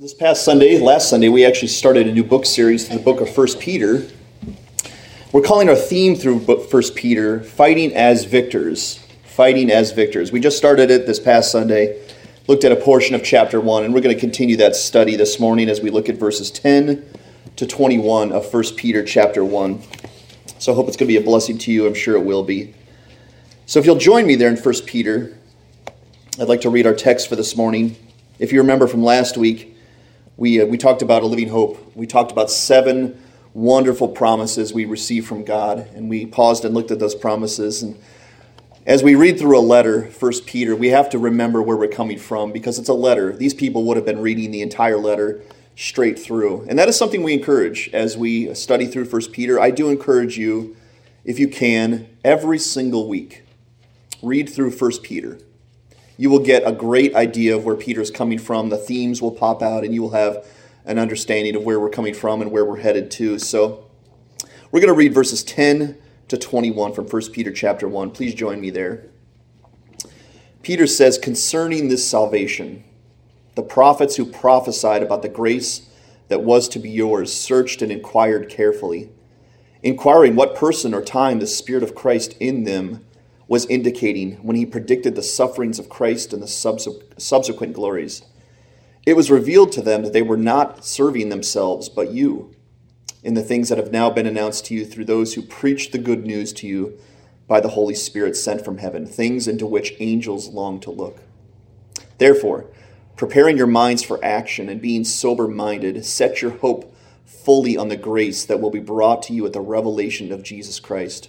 This past Sunday, last Sunday, we actually started a new book series through the book of First Peter. We're calling our theme through First Peter "Fighting as Victors." Fighting as victors. We just started it this past Sunday. Looked at a portion of chapter one, and we're going to continue that study this morning as we look at verses 10 to 21 of First Peter chapter one. So I hope it's going to be a blessing to you. I'm sure it will be. So if you'll join me there in First Peter, I'd like to read our text for this morning. If you remember from last week, we, uh, we talked about a living hope. We talked about seven wonderful promises we received from God, and we paused and looked at those promises. And as we read through a letter, First Peter, we have to remember where we're coming from because it's a letter. These people would have been reading the entire letter straight through. And that is something we encourage as we study through First Peter. I do encourage you, if you can, every single week, read through First Peter you will get a great idea of where Peter's coming from. The themes will pop out, and you will have an understanding of where we're coming from and where we're headed to. So, we're going to read verses 10 to 21 from 1 Peter chapter 1. Please join me there. Peter says, Concerning this salvation, the prophets who prophesied about the grace that was to be yours searched and inquired carefully, inquiring what person or time the Spirit of Christ in them was indicating when he predicted the sufferings of Christ and the subsequent glories. It was revealed to them that they were not serving themselves, but you, in the things that have now been announced to you through those who preach the good news to you by the Holy Spirit sent from heaven, things into which angels long to look. Therefore, preparing your minds for action and being sober minded, set your hope fully on the grace that will be brought to you at the revelation of Jesus Christ.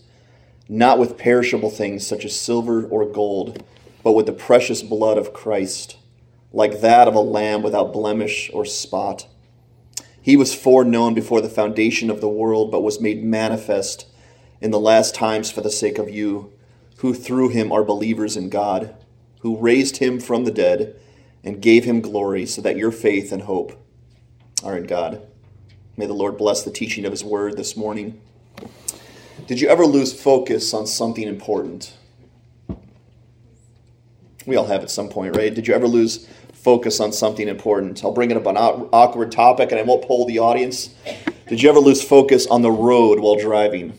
not with perishable things such as silver or gold, but with the precious blood of Christ, like that of a lamb without blemish or spot. He was foreknown before the foundation of the world, but was made manifest in the last times for the sake of you, who through him are believers in God, who raised him from the dead and gave him glory, so that your faith and hope are in God. May the Lord bless the teaching of his word this morning. Did you ever lose focus on something important? We all have at some point, right? Did you ever lose focus on something important? I'll bring it up an awkward topic and I won't poll the audience. Did you ever lose focus on the road while driving?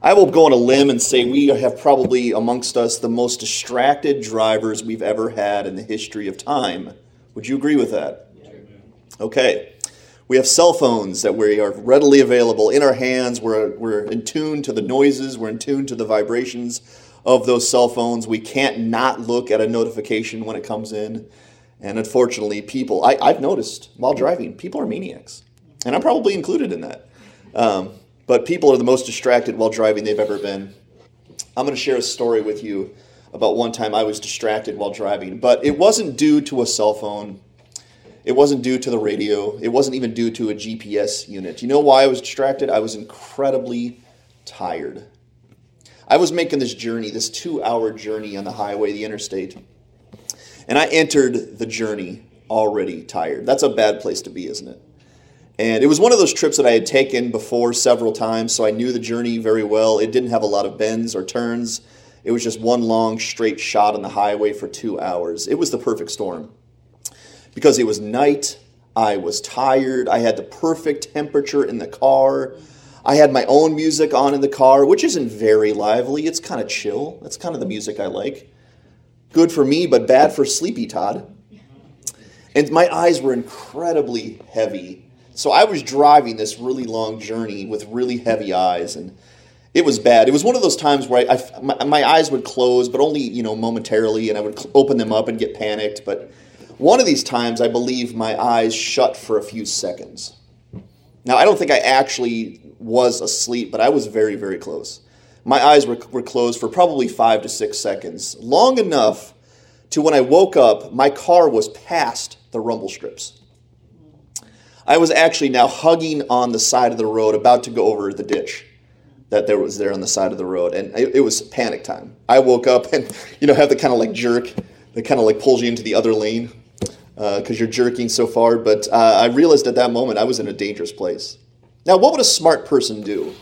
I will go on a limb and say we have probably amongst us the most distracted drivers we've ever had in the history of time. Would you agree with that? Okay. We have cell phones that we are readily available in our hands. We're, we're in tune to the noises, we're in tune to the vibrations of those cell phones. We can't not look at a notification when it comes in. And unfortunately, people, I, have noticed while driving, people are maniacs. And I'm probably included in that. Um, but people are the most distracted while driving they've ever been. I'm going to share a story with you about one time I was distracted while driving, but it wasn't due to a cell phone. It wasn't due to the radio. It wasn't even due to a GPS unit. You know why I was distracted? I was incredibly tired. I was making this journey, this two hour journey on the highway, the interstate. And I entered the journey already tired. That's a bad place to be, isn't it? And it was one of those trips that I had taken before several times, so I knew the journey very well. It didn't have a lot of bends or turns. It was just one long straight shot on the highway for two hours. It was the perfect storm because it was night. I was tired. I had the perfect temperature in the car. I had my own music on in the car, which isn't very lively. It's kind of chill. That's kind of the music I like. Good for me, but bad for Sleepy Todd. And my eyes were incredibly heavy. So I was driving this really long journey with really heavy eyes, and it was bad. It was one of those times where I, I my, my, eyes would close, but only you know momentarily, and I would open them up and get panicked. But one of these times, I believe my eyes shut for a few seconds. Now, I don't think I actually was asleep, but I was very, very close. My eyes were, were closed for probably five to six seconds, long enough to when I woke up, my car was past the rumble strips. I was actually now hugging on the side of the road, about to go over the ditch that there was there on the side of the road, and it, it was panic time. I woke up and you know have the kind of like jerk that kind of like pulls you into the other lane because uh, you're jerking so far. But uh, I realized at that moment I was in a dangerous place. Now, what would a smart person do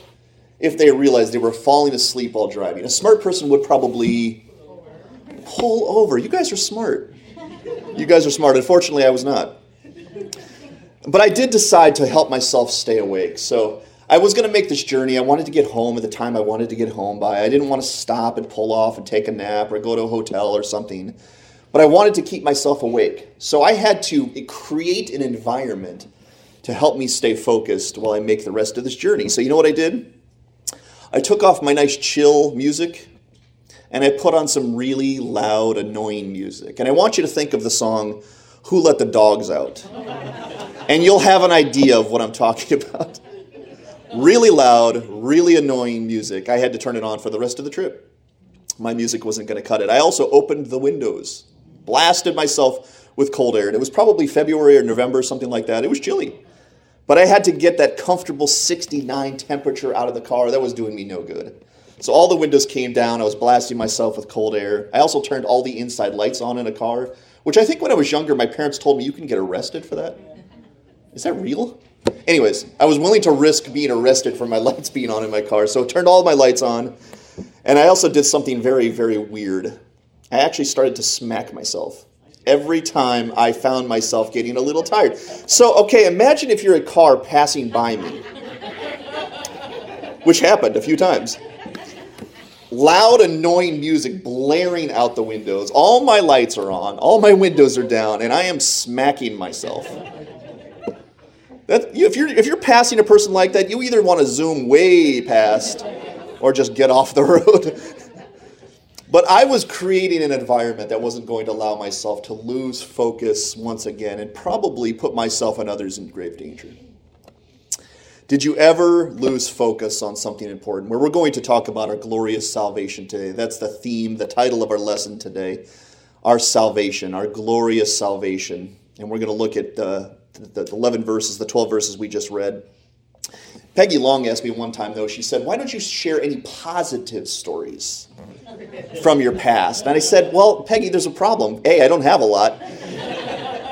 if they realized they were falling asleep while driving? A smart person would probably pull over. You guys are smart. You guys are smart. Unfortunately, I was not. But I did decide to help myself stay awake. So I was going to make this journey. I wanted to get home at the time I wanted to get home by. I didn't want to stop and pull off and take a nap or go to a hotel or something. But I wanted to keep myself awake. So I had to create an environment to help me stay focused while I make the rest of this journey. So you know what I did? I took off my nice chill music and I put on some really loud, annoying music. And I want you to think of the song Who Let the Dogs Out? and you'll have an idea of what I'm talking about. really loud, really annoying music. I had to turn it on for the rest of the trip. My music wasn't going to cut it. I also opened the windows, blasted myself with cold air. And it was probably February or November, something like that. It was chilly. But I had to get that comfortable 69 temperature out of the car. That was doing me no good. So all the windows came down. I was blasting myself with cold air. I also turned all the inside lights on in a car, which I think when I was younger, my parents told me you can get arrested for that. Is that real? Anyways, I was willing to risk being arrested for my lights being on in my car, so I turned all my lights on. And I also did something very, very weird. I actually started to smack myself every time I found myself getting a little tired. So, okay, imagine if you're a car passing by me, which happened a few times loud, annoying music blaring out the windows. All my lights are on, all my windows are down, and I am smacking myself. That, if, you're, if you're passing a person like that, you either want to zoom way past or just get off the road. But I was creating an environment that wasn't going to allow myself to lose focus once again and probably put myself and others in grave danger. Did you ever lose focus on something important? Where we're going to talk about our glorious salvation today. That's the theme, the title of our lesson today. Our salvation, our glorious salvation. And we're going to look at the, the 11 verses, the 12 verses we just read. Peggy Long asked me one time, though, she said, Why don't you share any positive stories from your past? And I said, Well, Peggy, there's a problem. A, I don't have a lot.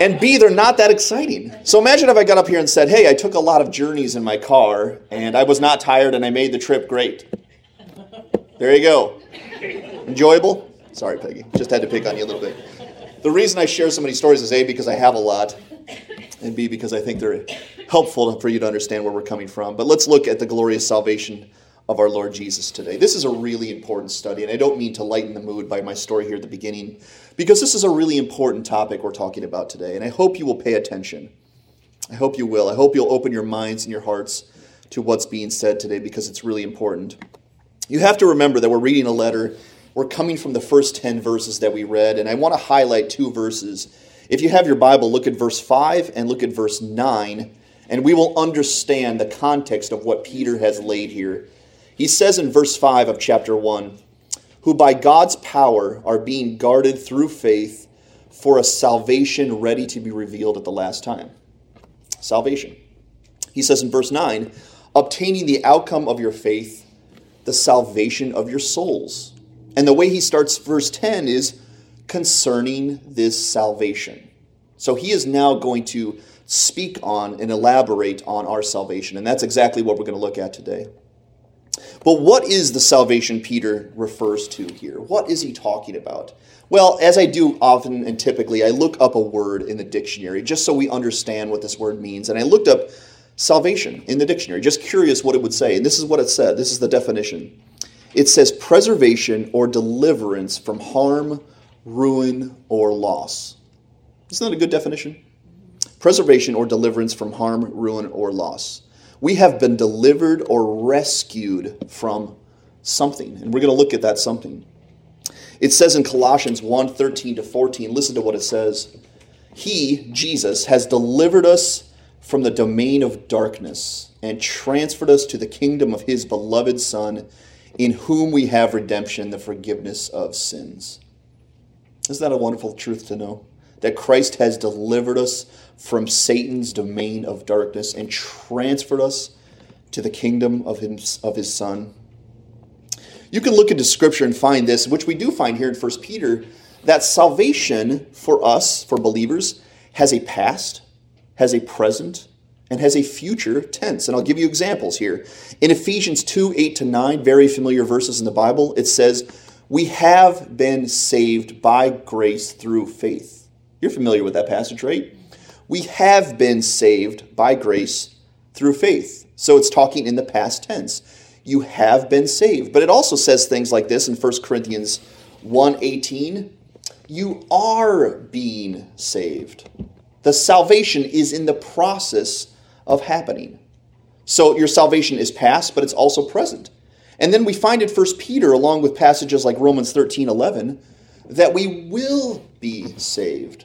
And B, they're not that exciting. So imagine if I got up here and said, Hey, I took a lot of journeys in my car and I was not tired and I made the trip great. There you go. Enjoyable? Sorry, Peggy. Just had to pick on you a little bit. The reason I share so many stories is A, because I have a lot, and B, because I think they're helpful for you to understand where we're coming from. But let's look at the glorious salvation of our Lord Jesus today. This is a really important study, and I don't mean to lighten the mood by my story here at the beginning, because this is a really important topic we're talking about today, and I hope you will pay attention. I hope you will. I hope you'll open your minds and your hearts to what's being said today, because it's really important. You have to remember that we're reading a letter. We're coming from the first 10 verses that we read, and I want to highlight two verses. If you have your Bible, look at verse 5 and look at verse 9, and we will understand the context of what Peter has laid here he says in verse 5 of chapter 1 who by God's power are being guarded through faith for a salvation ready to be revealed at the last time. Salvation. He says in verse 9, obtaining the outcome of your faith, the salvation of your souls. And the way he starts verse 10 is concerning this salvation. So he is now going to speak on and elaborate on our salvation. And that's exactly what we're going to look at today. But what is the salvation Peter refers to here? What is he talking about? Well, as I do often and typically, I look up a word in the dictionary just so we understand what this word means. And I looked up salvation in the dictionary, just curious what it would say. And this is what it said this is the definition it says preservation or deliverance from harm, ruin, or loss. Isn't that a good definition? Preservation or deliverance from harm, ruin, or loss we have been delivered or rescued from something. And we're going to look at that something. It says in Colossians 1 13 to 14, listen to what it says. He, Jesus, has delivered us from the domain of darkness and transferred us to the kingdom of his beloved Son, in whom we have redemption, the forgiveness of sins. Isn't that a wonderful truth to know? that Christ has delivered us from Satan's domain of darkness and transferred us to the kingdom of his, of his Son. You can look into Scripture and find this, which we do find here in 1 Peter, that salvation for us, for believers, has a past, has a present, and has a future tense. And I'll give you examples here. In Ephesians 2 8 to 9, very familiar verses in the Bible, it says, We have been saved by grace through faith. You're familiar with that passage, right? We have been saved by grace through faith. So it's talking in the past tense. You have been saved. But it also says things like this in 1 Corinthians 1 18. You are being saved. The salvation is in the process of happening. So your salvation is past, but it's also present. And then we find in 1 Peter, along with passages like Romans 13 11, that we will be saved.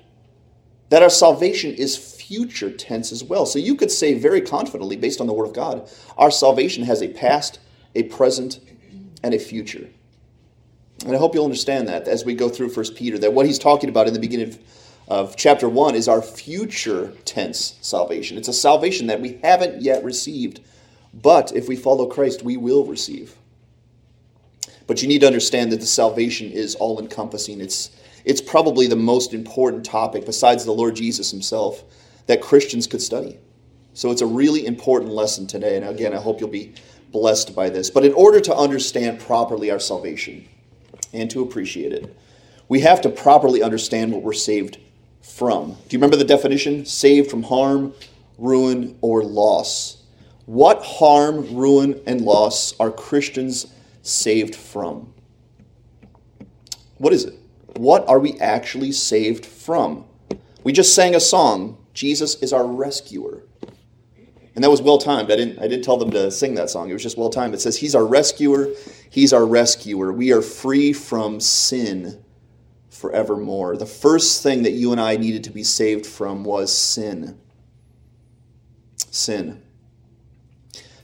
That our salvation is future tense as well. So you could say very confidently, based on the Word of God, our salvation has a past, a present, and a future. And I hope you'll understand that as we go through 1 Peter, that what he's talking about in the beginning of of chapter 1 is our future tense salvation. It's a salvation that we haven't yet received, but if we follow Christ, we will receive. But you need to understand that the salvation is all encompassing. It's, it's probably the most important topic, besides the Lord Jesus himself, that Christians could study. So it's a really important lesson today. And again, I hope you'll be blessed by this. But in order to understand properly our salvation and to appreciate it, we have to properly understand what we're saved from. Do you remember the definition? Saved from harm, ruin, or loss. What harm, ruin, and loss are Christians saved from? What is it? What are we actually saved from? We just sang a song, Jesus is our rescuer. And that was well timed. I didn't, I didn't tell them to sing that song. It was just well timed. It says, He's our rescuer. He's our rescuer. We are free from sin forevermore. The first thing that you and I needed to be saved from was sin. Sin.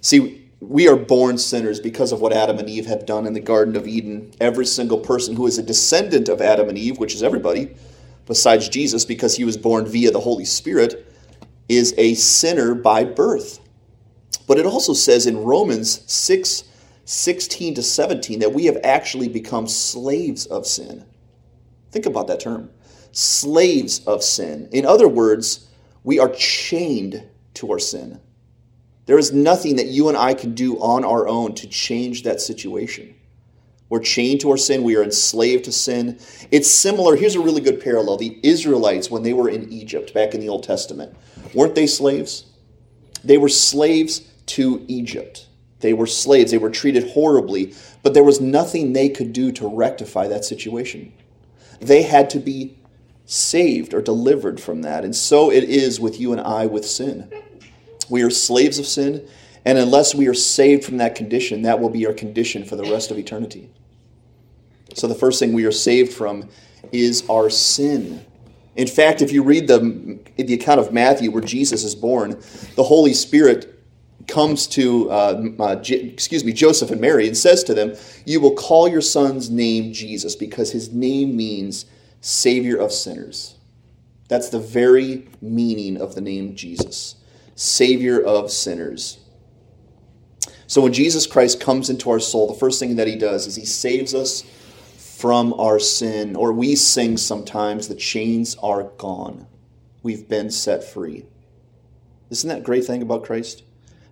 See, we are born sinners because of what Adam and Eve have done in the Garden of Eden. Every single person who is a descendant of Adam and Eve, which is everybody, besides Jesus, because he was born via the Holy Spirit, is a sinner by birth. But it also says in Romans 6 16 to 17 that we have actually become slaves of sin. Think about that term slaves of sin. In other words, we are chained to our sin. There is nothing that you and I can do on our own to change that situation. We're chained to our sin. We are enslaved to sin. It's similar. Here's a really good parallel. The Israelites, when they were in Egypt back in the Old Testament, weren't they slaves? They were slaves to Egypt. They were slaves. They were treated horribly, but there was nothing they could do to rectify that situation. They had to be saved or delivered from that. And so it is with you and I with sin. We are slaves of sin, and unless we are saved from that condition, that will be our condition for the rest of eternity. So the first thing we are saved from is our sin. In fact, if you read the, the account of Matthew where Jesus is born, the Holy Spirit comes to uh, uh, J- excuse me Joseph and Mary and says to them, "You will call your son's name Jesus because his name means Savior of sinners." That's the very meaning of the name Jesus, Savior of sinners. So when Jesus Christ comes into our soul, the first thing that he does is he saves us from our sin, or we sing sometimes, the chains are gone. We've been set free. Isn't that a great thing about Christ?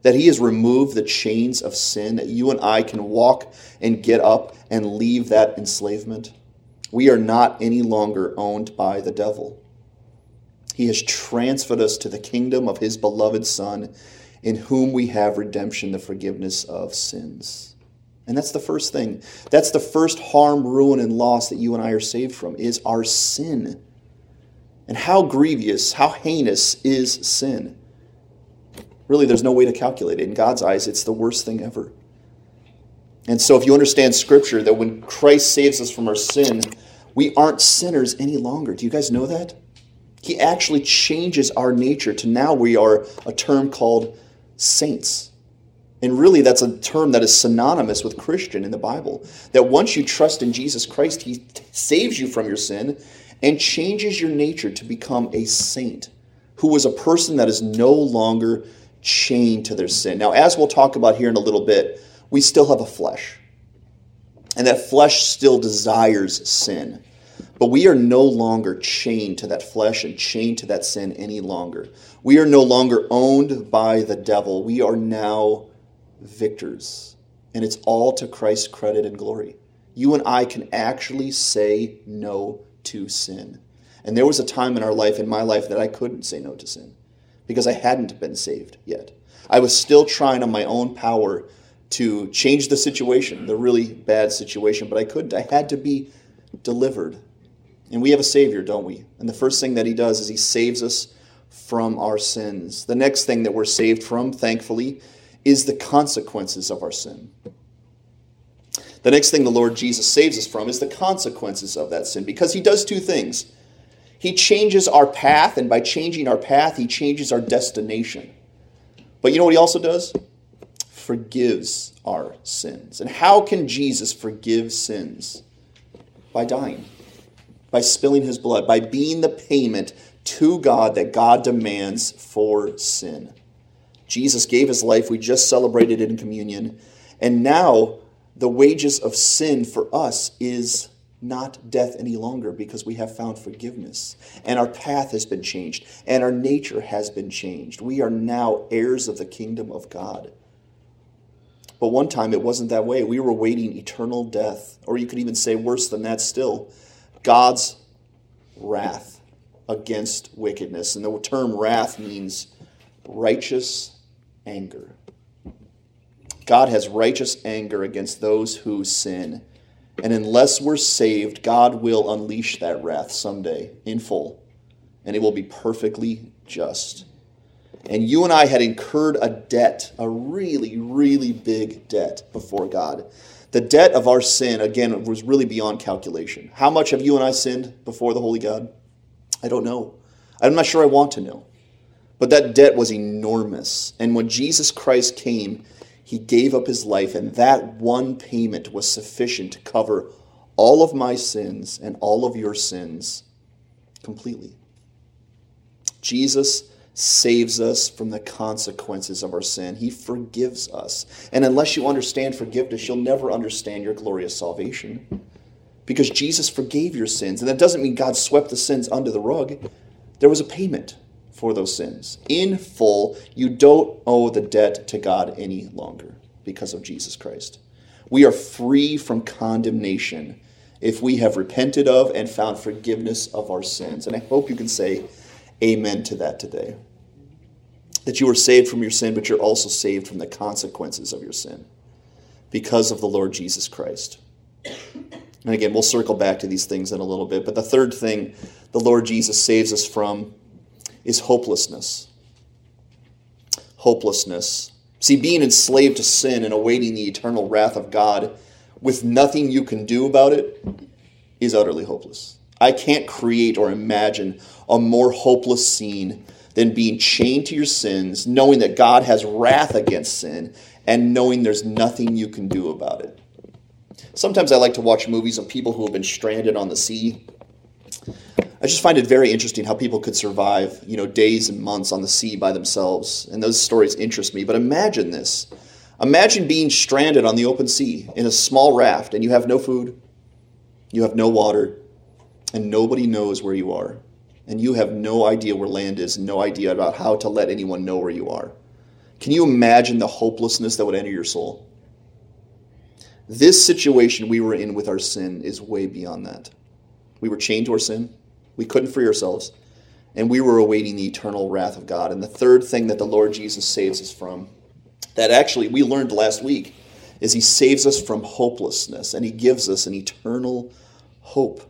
That He has removed the chains of sin, that you and I can walk and get up and leave that enslavement. We are not any longer owned by the devil. He has transferred us to the kingdom of His beloved Son, in whom we have redemption, the forgiveness of sins. And that's the first thing. That's the first harm, ruin, and loss that you and I are saved from is our sin. And how grievous, how heinous is sin? Really, there's no way to calculate it. In God's eyes, it's the worst thing ever. And so, if you understand Scripture, that when Christ saves us from our sin, we aren't sinners any longer. Do you guys know that? He actually changes our nature to now we are a term called saints. And really, that's a term that is synonymous with Christian in the Bible. That once you trust in Jesus Christ, He saves you from your sin and changes your nature to become a saint who is a person that is no longer chained to their sin. Now, as we'll talk about here in a little bit, we still have a flesh. And that flesh still desires sin. But we are no longer chained to that flesh and chained to that sin any longer. We are no longer owned by the devil. We are now victors. And it's all to Christ's credit and glory. You and I can actually say no to sin. And there was a time in our life, in my life, that I couldn't say no to sin because I hadn't been saved yet. I was still trying on my own power to change the situation, the really bad situation, but I couldn't. I had to be delivered. And we have a Savior, don't we? And the first thing that He does is He saves us from our sins. The next thing that we're saved from, thankfully, is the consequences of our sin. The next thing the Lord Jesus saves us from is the consequences of that sin because He does two things. He changes our path, and by changing our path, He changes our destination. But you know what He also does? Forgives our sins. And how can Jesus forgive sins? By dying by spilling his blood, by being the payment to God that God demands for sin. Jesus gave his life. We just celebrated it in communion. And now the wages of sin for us is not death any longer because we have found forgiveness. And our path has been changed. And our nature has been changed. We are now heirs of the kingdom of God. But one time it wasn't that way. We were waiting eternal death. Or you could even say worse than that still God's wrath against wickedness. And the term wrath means righteous anger. God has righteous anger against those who sin. And unless we're saved, God will unleash that wrath someday in full. And it will be perfectly just. And you and I had incurred a debt, a really, really big debt before God. The debt of our sin, again, was really beyond calculation. How much have you and I sinned before the Holy God? I don't know. I'm not sure I want to know. But that debt was enormous. And when Jesus Christ came, he gave up his life, and that one payment was sufficient to cover all of my sins and all of your sins completely. Jesus saves us from the consequences of our sin. He forgives us. And unless you understand forgiveness, you'll never understand your glorious salvation. Because Jesus forgave your sins. And that doesn't mean God swept the sins under the rug. There was a payment for those sins. In full, you don't owe the debt to God any longer because of Jesus Christ. We are free from condemnation if we have repented of and found forgiveness of our sins. And I hope you can say, amen to that today. That you are saved from your sin, but you're also saved from the consequences of your sin because of the Lord Jesus Christ. And again, we'll circle back to these things in a little bit. But the third thing the Lord Jesus saves us from is hopelessness. Hopelessness. See, being enslaved to sin and awaiting the eternal wrath of God with nothing you can do about it is utterly hopeless. I can't create or imagine a more hopeless scene than being chained to your sins, knowing that God has wrath against sin, and knowing there's nothing you can do about it. Sometimes I like to watch movies of people who have been stranded on the sea. I just find it very interesting how people could survive, you know, days and months on the sea by themselves. And those stories interest me. But imagine this. Imagine being stranded on the open sea in a small raft and you have no food, you have no water, and nobody knows where you are. And you have no idea where land is, no idea about how to let anyone know where you are. Can you imagine the hopelessness that would enter your soul? This situation we were in with our sin is way beyond that. We were chained to our sin, we couldn't free ourselves, and we were awaiting the eternal wrath of God. And the third thing that the Lord Jesus saves us from, that actually we learned last week, is He saves us from hopelessness and He gives us an eternal hope.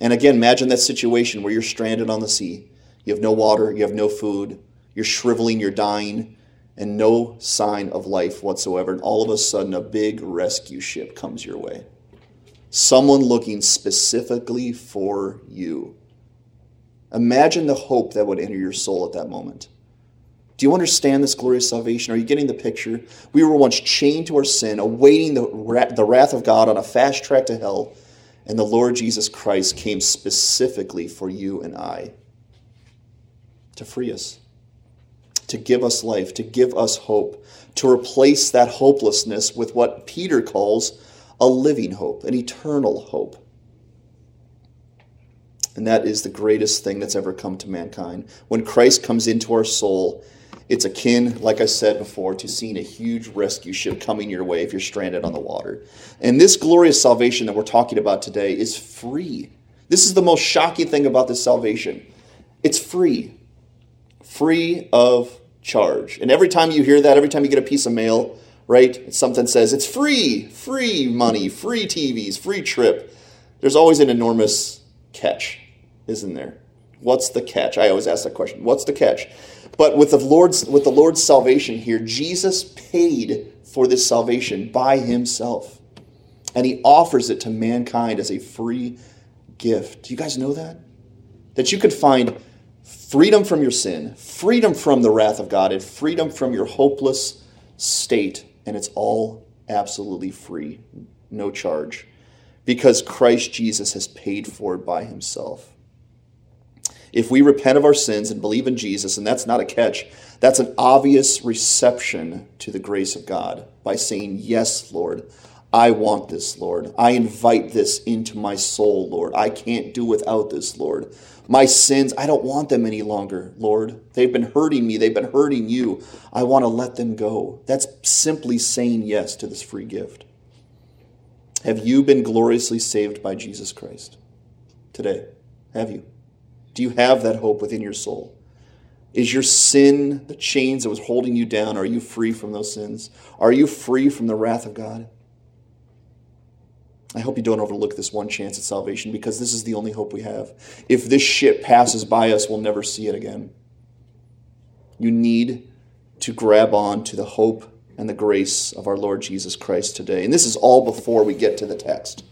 And again, imagine that situation where you're stranded on the sea. You have no water, you have no food, you're shriveling, you're dying, and no sign of life whatsoever. And all of a sudden, a big rescue ship comes your way. Someone looking specifically for you. Imagine the hope that would enter your soul at that moment. Do you understand this glorious salvation? Are you getting the picture? We were once chained to our sin, awaiting the, the wrath of God on a fast track to hell. And the Lord Jesus Christ came specifically for you and I to free us, to give us life, to give us hope, to replace that hopelessness with what Peter calls a living hope, an eternal hope. And that is the greatest thing that's ever come to mankind. When Christ comes into our soul, it's akin, like I said before, to seeing a huge rescue ship coming your way if you're stranded on the water. And this glorious salvation that we're talking about today is free. This is the most shocking thing about this salvation. It's free, free of charge. And every time you hear that, every time you get a piece of mail, right, something says it's free, free money, free TVs, free trip. There's always an enormous catch, isn't there? What's the catch? I always ask that question. What's the catch? But with the Lord's with the Lord's salvation here, Jesus paid for this salvation by himself. And he offers it to mankind as a free gift. Do you guys know that? That you could find freedom from your sin, freedom from the wrath of God, and freedom from your hopeless state, and it's all absolutely free, no charge, because Christ Jesus has paid for it by himself. If we repent of our sins and believe in Jesus, and that's not a catch, that's an obvious reception to the grace of God by saying, Yes, Lord, I want this, Lord. I invite this into my soul, Lord. I can't do without this, Lord. My sins, I don't want them any longer, Lord. They've been hurting me, they've been hurting you. I want to let them go. That's simply saying yes to this free gift. Have you been gloriously saved by Jesus Christ today? Have you? Do you have that hope within your soul? Is your sin the chains that was holding you down? Are you free from those sins? Are you free from the wrath of God? I hope you don't overlook this one chance at salvation because this is the only hope we have. If this ship passes by us, we'll never see it again. You need to grab on to the hope and the grace of our Lord Jesus Christ today. And this is all before we get to the text.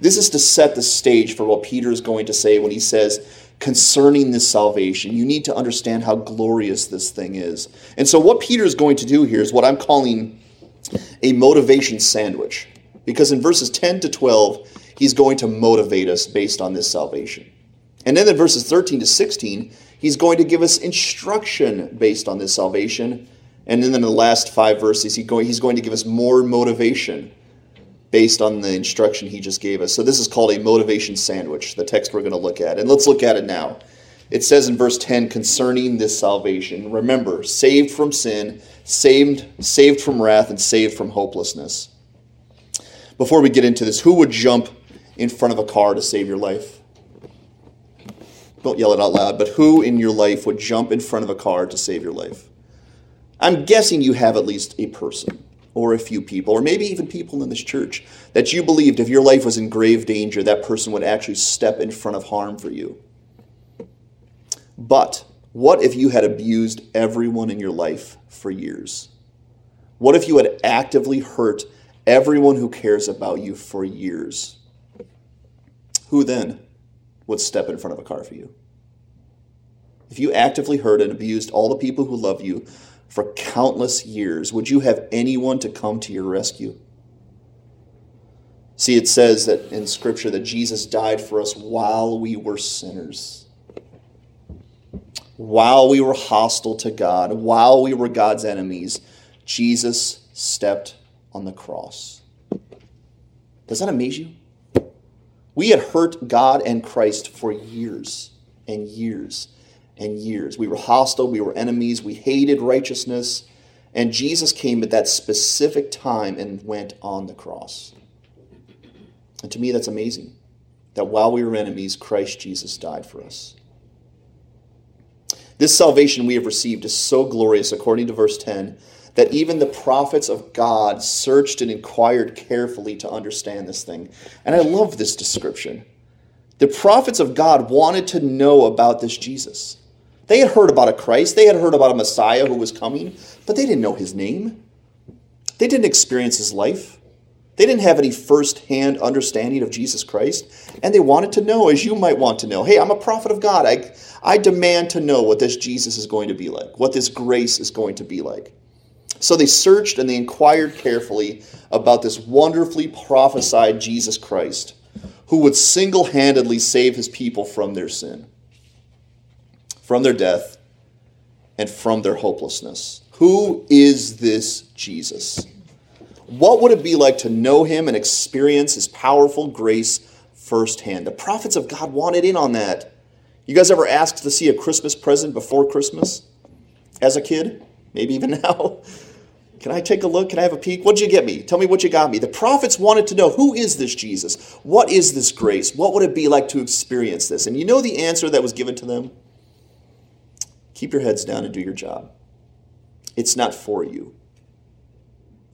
This is to set the stage for what Peter is going to say when he says, concerning this salvation. You need to understand how glorious this thing is. And so, what Peter is going to do here is what I'm calling a motivation sandwich. Because in verses 10 to 12, he's going to motivate us based on this salvation. And then in verses 13 to 16, he's going to give us instruction based on this salvation. And then in the last five verses, he's going to give us more motivation based on the instruction he just gave us. So this is called a motivation sandwich, the text we're going to look at. And let's look at it now. It says in verse 10 concerning this salvation, remember, saved from sin, saved saved from wrath and saved from hopelessness. Before we get into this, who would jump in front of a car to save your life? Don't yell it out loud, but who in your life would jump in front of a car to save your life? I'm guessing you have at least a person or a few people, or maybe even people in this church, that you believed if your life was in grave danger, that person would actually step in front of harm for you. But what if you had abused everyone in your life for years? What if you had actively hurt everyone who cares about you for years? Who then would step in front of a car for you? If you actively hurt and abused all the people who love you for countless years, would you have anyone to come to your rescue? See, it says that in Scripture that Jesus died for us while we were sinners, while we were hostile to God, while we were God's enemies. Jesus stepped on the cross. Does that amaze you? We had hurt God and Christ for years and years and years. We were hostile, we were enemies, we hated righteousness, and Jesus came at that specific time and went on the cross. And to me, that's amazing that while we were enemies, Christ Jesus died for us. This salvation we have received is so glorious, according to verse 10, that even the prophets of God searched and inquired carefully to understand this thing. And I love this description. The prophets of God wanted to know about this Jesus. They had heard about a Christ, they had heard about a Messiah who was coming, but they didn't know his name. They didn't experience his life. They didn't have any firsthand understanding of Jesus Christ. And they wanted to know, as you might want to know hey, I'm a prophet of God. I, I demand to know what this Jesus is going to be like, what this grace is going to be like. So they searched and they inquired carefully about this wonderfully prophesied Jesus Christ, who would single handedly save his people from their sin, from their death, and from their hopelessness. Who is this Jesus? What would it be like to know him and experience his powerful grace firsthand? The prophets of God wanted in on that. You guys ever asked to see a Christmas present before Christmas as a kid? Maybe even now? Can I take a look? Can I have a peek? What'd you get me? Tell me what you got me. The prophets wanted to know who is this Jesus? What is this grace? What would it be like to experience this? And you know the answer that was given to them? Keep your heads down and do your job. It's not for you,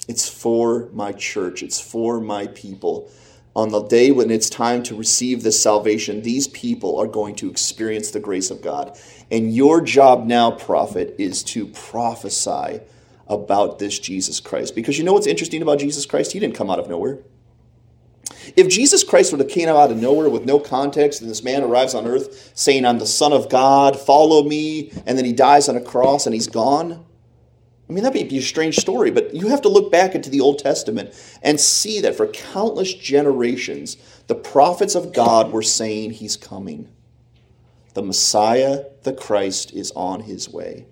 it's for my church, it's for my people. On the day when it's time to receive this salvation, these people are going to experience the grace of God. And your job now, prophet, is to prophesy about this Jesus Christ. Because you know what's interesting about Jesus Christ? He didn't come out of nowhere. If Jesus Christ would have came out of nowhere with no context, and this man arrives on earth saying, I'm the Son of God, follow me, and then he dies on a cross and he's gone, I mean, that may be a strange story, but you have to look back into the Old Testament and see that for countless generations, the prophets of God were saying he's coming. The Messiah, the Christ, is on his way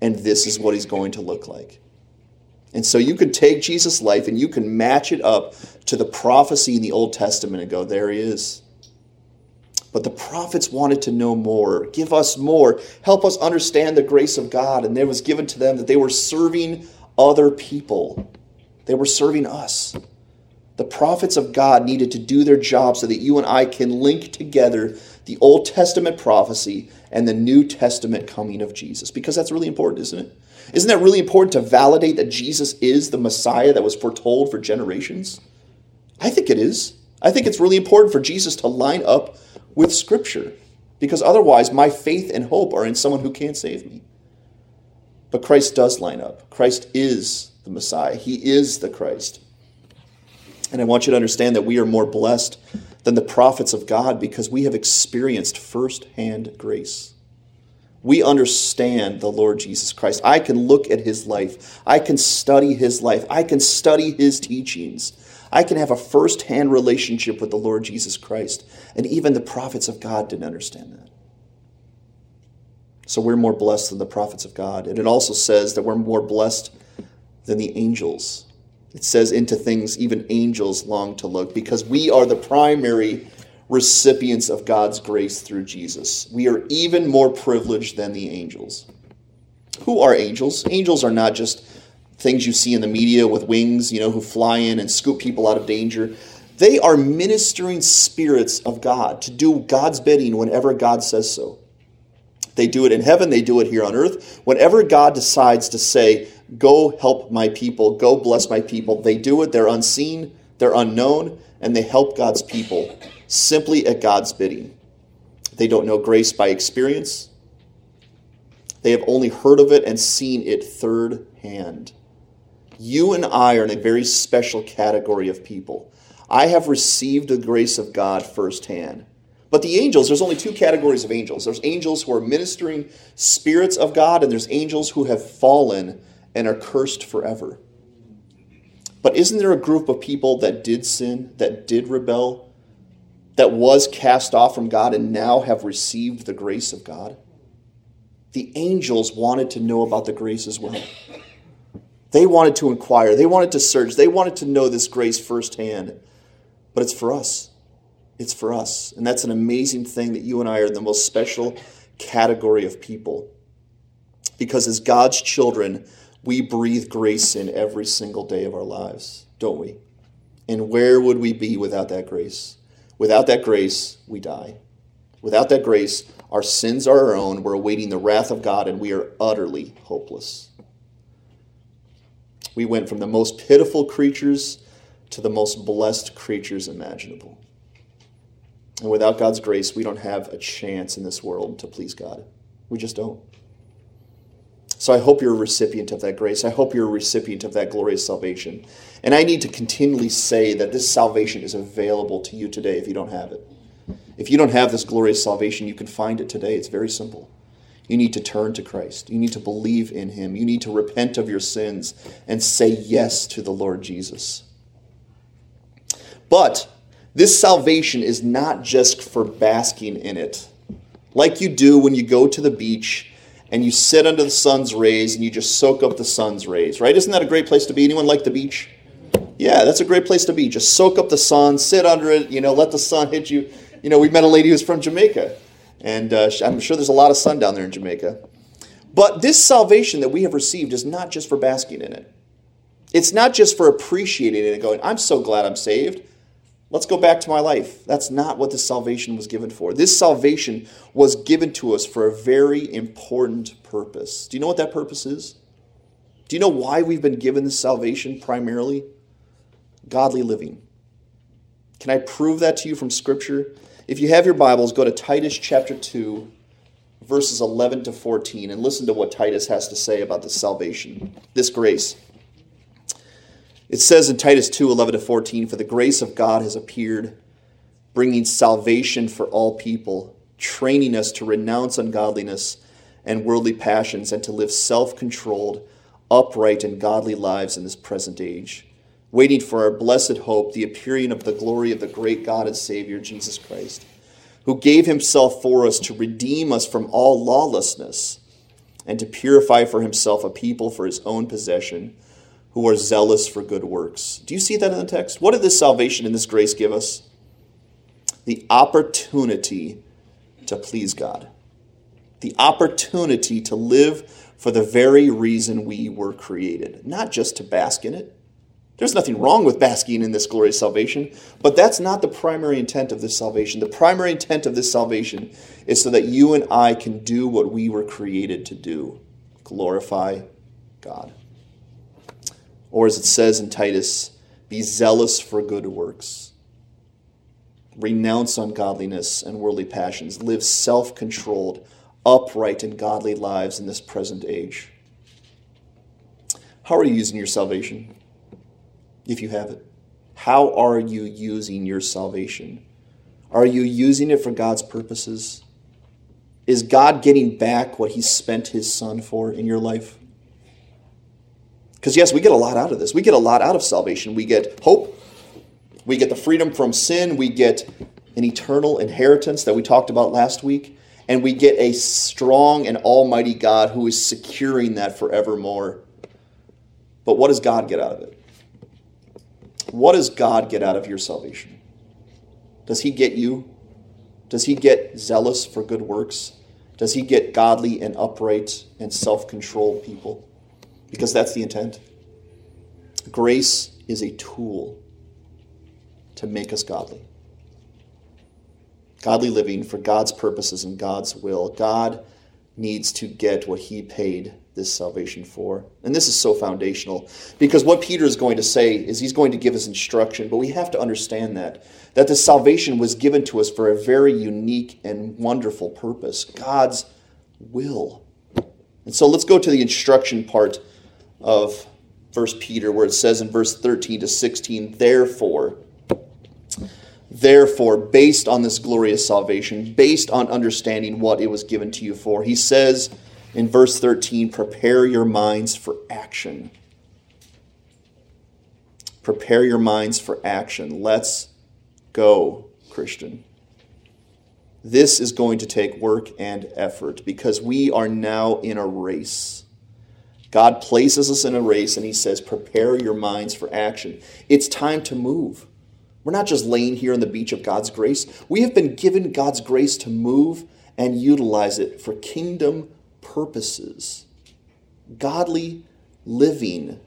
and this is what he's going to look like. And so you could take Jesus' life and you can match it up to the prophecy in the Old Testament and go, there he is. But the prophets wanted to know more, give us more, help us understand the grace of God. And it was given to them that they were serving other people, they were serving us. The prophets of God needed to do their job so that you and I can link together the Old Testament prophecy and the New Testament coming of Jesus. Because that's really important, isn't it? Isn't that really important to validate that Jesus is the Messiah that was foretold for generations? I think it is. I think it's really important for Jesus to line up with Scripture. Because otherwise, my faith and hope are in someone who can't save me. But Christ does line up. Christ is the Messiah, He is the Christ. And I want you to understand that we are more blessed than the prophets of God because we have experienced firsthand grace. We understand the Lord Jesus Christ. I can look at his life. I can study his life. I can study his teachings. I can have a firsthand relationship with the Lord Jesus Christ. And even the prophets of God didn't understand that. So we're more blessed than the prophets of God. And it also says that we're more blessed than the angels. It says, into things even angels long to look, because we are the primary recipients of God's grace through Jesus. We are even more privileged than the angels. Who are angels? Angels are not just things you see in the media with wings, you know, who fly in and scoop people out of danger. They are ministering spirits of God to do God's bidding whenever God says so. They do it in heaven, they do it here on earth. Whenever God decides to say, Go help my people, go bless my people, they do it. They're unseen, they're unknown, and they help God's people simply at God's bidding. They don't know grace by experience, they have only heard of it and seen it third hand. You and I are in a very special category of people. I have received the grace of God firsthand. But the angels, there's only two categories of angels. There's angels who are ministering spirits of God, and there's angels who have fallen and are cursed forever. But isn't there a group of people that did sin, that did rebel, that was cast off from God, and now have received the grace of God? The angels wanted to know about the grace as well. They wanted to inquire, they wanted to search, they wanted to know this grace firsthand. But it's for us. It's for us. And that's an amazing thing that you and I are the most special category of people. Because as God's children, we breathe grace in every single day of our lives, don't we? And where would we be without that grace? Without that grace, we die. Without that grace, our sins are our own. We're awaiting the wrath of God, and we are utterly hopeless. We went from the most pitiful creatures to the most blessed creatures imaginable. And without God's grace, we don't have a chance in this world to please God. We just don't. So I hope you're a recipient of that grace. I hope you're a recipient of that glorious salvation. And I need to continually say that this salvation is available to you today if you don't have it. If you don't have this glorious salvation, you can find it today. It's very simple. You need to turn to Christ. You need to believe in Him. You need to repent of your sins and say yes to the Lord Jesus. But This salvation is not just for basking in it, like you do when you go to the beach and you sit under the sun's rays and you just soak up the sun's rays, right? Isn't that a great place to be? Anyone like the beach? Yeah, that's a great place to be. Just soak up the sun, sit under it, you know, let the sun hit you. You know, we met a lady who's from Jamaica, and uh, I'm sure there's a lot of sun down there in Jamaica. But this salvation that we have received is not just for basking in it. It's not just for appreciating it and going, I'm so glad I'm saved. Let's go back to my life. That's not what this salvation was given for. This salvation was given to us for a very important purpose. Do you know what that purpose is? Do you know why we've been given this salvation primarily? Godly living. Can I prove that to you from Scripture? If you have your Bibles, go to Titus chapter 2, verses 11 to 14, and listen to what Titus has to say about this salvation, this grace. It says in Titus 2 11 to 14, For the grace of God has appeared, bringing salvation for all people, training us to renounce ungodliness and worldly passions, and to live self controlled, upright, and godly lives in this present age, waiting for our blessed hope, the appearing of the glory of the great God and Savior, Jesus Christ, who gave himself for us to redeem us from all lawlessness and to purify for himself a people for his own possession who are zealous for good works. Do you see that in the text? What did this salvation and this grace give us? The opportunity to please God, the opportunity to live for the very reason we were created, not just to bask in it. There's nothing wrong with basking in this glorious salvation, but that's not the primary intent of this salvation. The primary intent of this salvation is so that you and I can do what we were created to do glorify God. Or as it says in Titus, be zealous for good works. Renounce ungodliness and worldly passions. Live self controlled, upright, and godly lives in this present age. How are you using your salvation? If you have it. How are you using your salvation? Are you using it for God's purposes? Is God getting back what He spent His Son for in your life? Because, yes, we get a lot out of this. We get a lot out of salvation. We get hope, we get the freedom from sin, we get an eternal inheritance that we talked about last week, and we get a strong and almighty God who is securing that forevermore. But what does God get out of it? What does God get out of your salvation? Does He get you? Does He get zealous for good works? Does He get godly and upright and self controlled people? Because that's the intent. Grace is a tool to make us godly. Godly living for God's purposes and God's will. God needs to get what he paid this salvation for. And this is so foundational because what Peter is going to say is he's going to give us instruction, but we have to understand that that the salvation was given to us for a very unique and wonderful purpose, God's will. And so let's go to the instruction part of First Peter, where it says in verse 13 to 16, therefore, therefore, based on this glorious salvation, based on understanding what it was given to you for, he says in verse 13, prepare your minds for action. Prepare your minds for action. Let's go, Christian. This is going to take work and effort because we are now in a race. God places us in a race and He says, prepare your minds for action. It's time to move. We're not just laying here on the beach of God's grace. We have been given God's grace to move and utilize it for kingdom purposes. Godly living,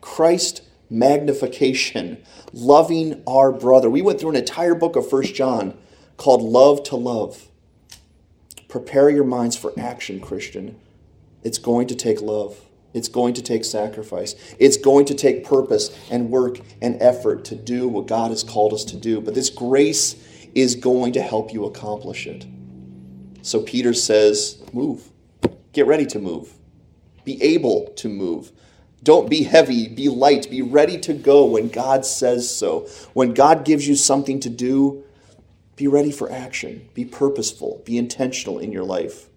Christ magnification, loving our brother. We went through an entire book of First John called Love to Love. Prepare your minds for action, Christian. It's going to take love. It's going to take sacrifice. It's going to take purpose and work and effort to do what God has called us to do. But this grace is going to help you accomplish it. So Peter says, move. Get ready to move. Be able to move. Don't be heavy, be light, be ready to go when God says so. When God gives you something to do, be ready for action. Be purposeful, be intentional in your life.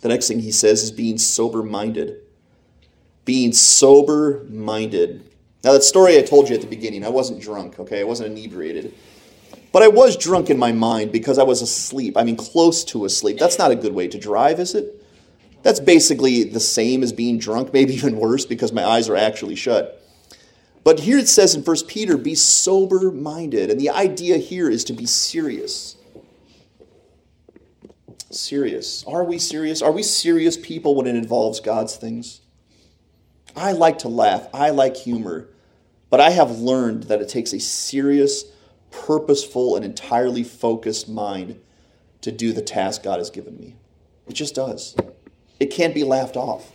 The next thing he says is being sober minded. Being sober minded. Now, that story I told you at the beginning, I wasn't drunk, okay? I wasn't inebriated. But I was drunk in my mind because I was asleep. I mean, close to asleep. That's not a good way to drive, is it? That's basically the same as being drunk, maybe even worse because my eyes are actually shut. But here it says in 1 Peter, be sober minded. And the idea here is to be serious. Serious. Are we serious? Are we serious people when it involves God's things? I like to laugh, I like humor, but I have learned that it takes a serious, purposeful, and entirely focused mind to do the task God has given me. It just does. It can't be laughed off.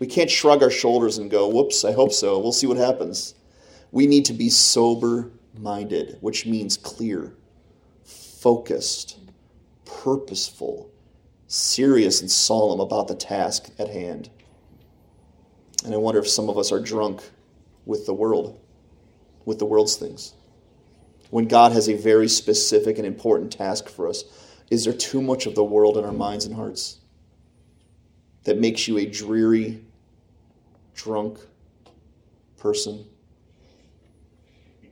We can't shrug our shoulders and go, whoops, I hope so. We'll see what happens. We need to be sober minded, which means clear, focused, purposeful, serious, and solemn about the task at hand. And I wonder if some of us are drunk with the world, with the world's things. When God has a very specific and important task for us, is there too much of the world in our minds and hearts that makes you a dreary, drunk person?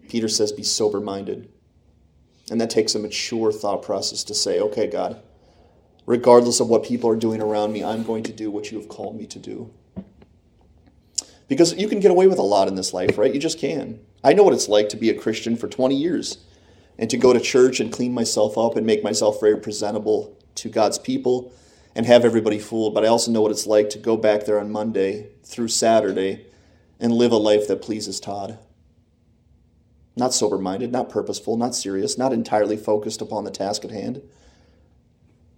Peter says, be sober minded. And that takes a mature thought process to say, okay, God, regardless of what people are doing around me, I'm going to do what you have called me to do. Because you can get away with a lot in this life, right? You just can. I know what it's like to be a Christian for 20 years and to go to church and clean myself up and make myself very presentable to God's people and have everybody fooled. But I also know what it's like to go back there on Monday through Saturday and live a life that pleases Todd. Not sober minded, not purposeful, not serious, not entirely focused upon the task at hand.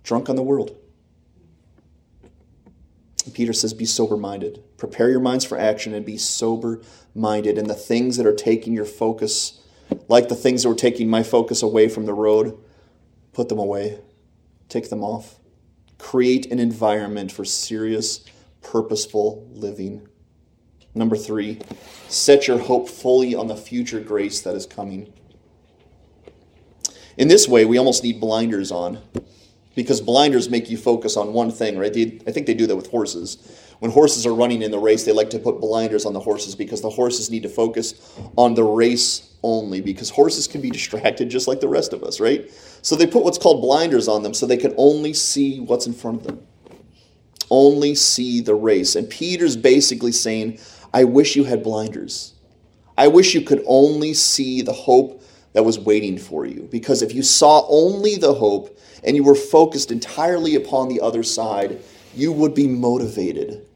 Drunk on the world. Peter says, Be sober minded. Prepare your minds for action and be sober minded. And the things that are taking your focus, like the things that were taking my focus away from the road, put them away. Take them off. Create an environment for serious, purposeful living. Number three, set your hope fully on the future grace that is coming. In this way, we almost need blinders on because blinders make you focus on one thing, right? They, I think they do that with horses. When horses are running in the race, they like to put blinders on the horses because the horses need to focus on the race only because horses can be distracted just like the rest of us, right? So they put what's called blinders on them so they can only see what's in front of them. Only see the race. And Peter's basically saying, I wish you had blinders. I wish you could only see the hope that was waiting for you. Because if you saw only the hope, and you were focused entirely upon the other side, you would be motivated.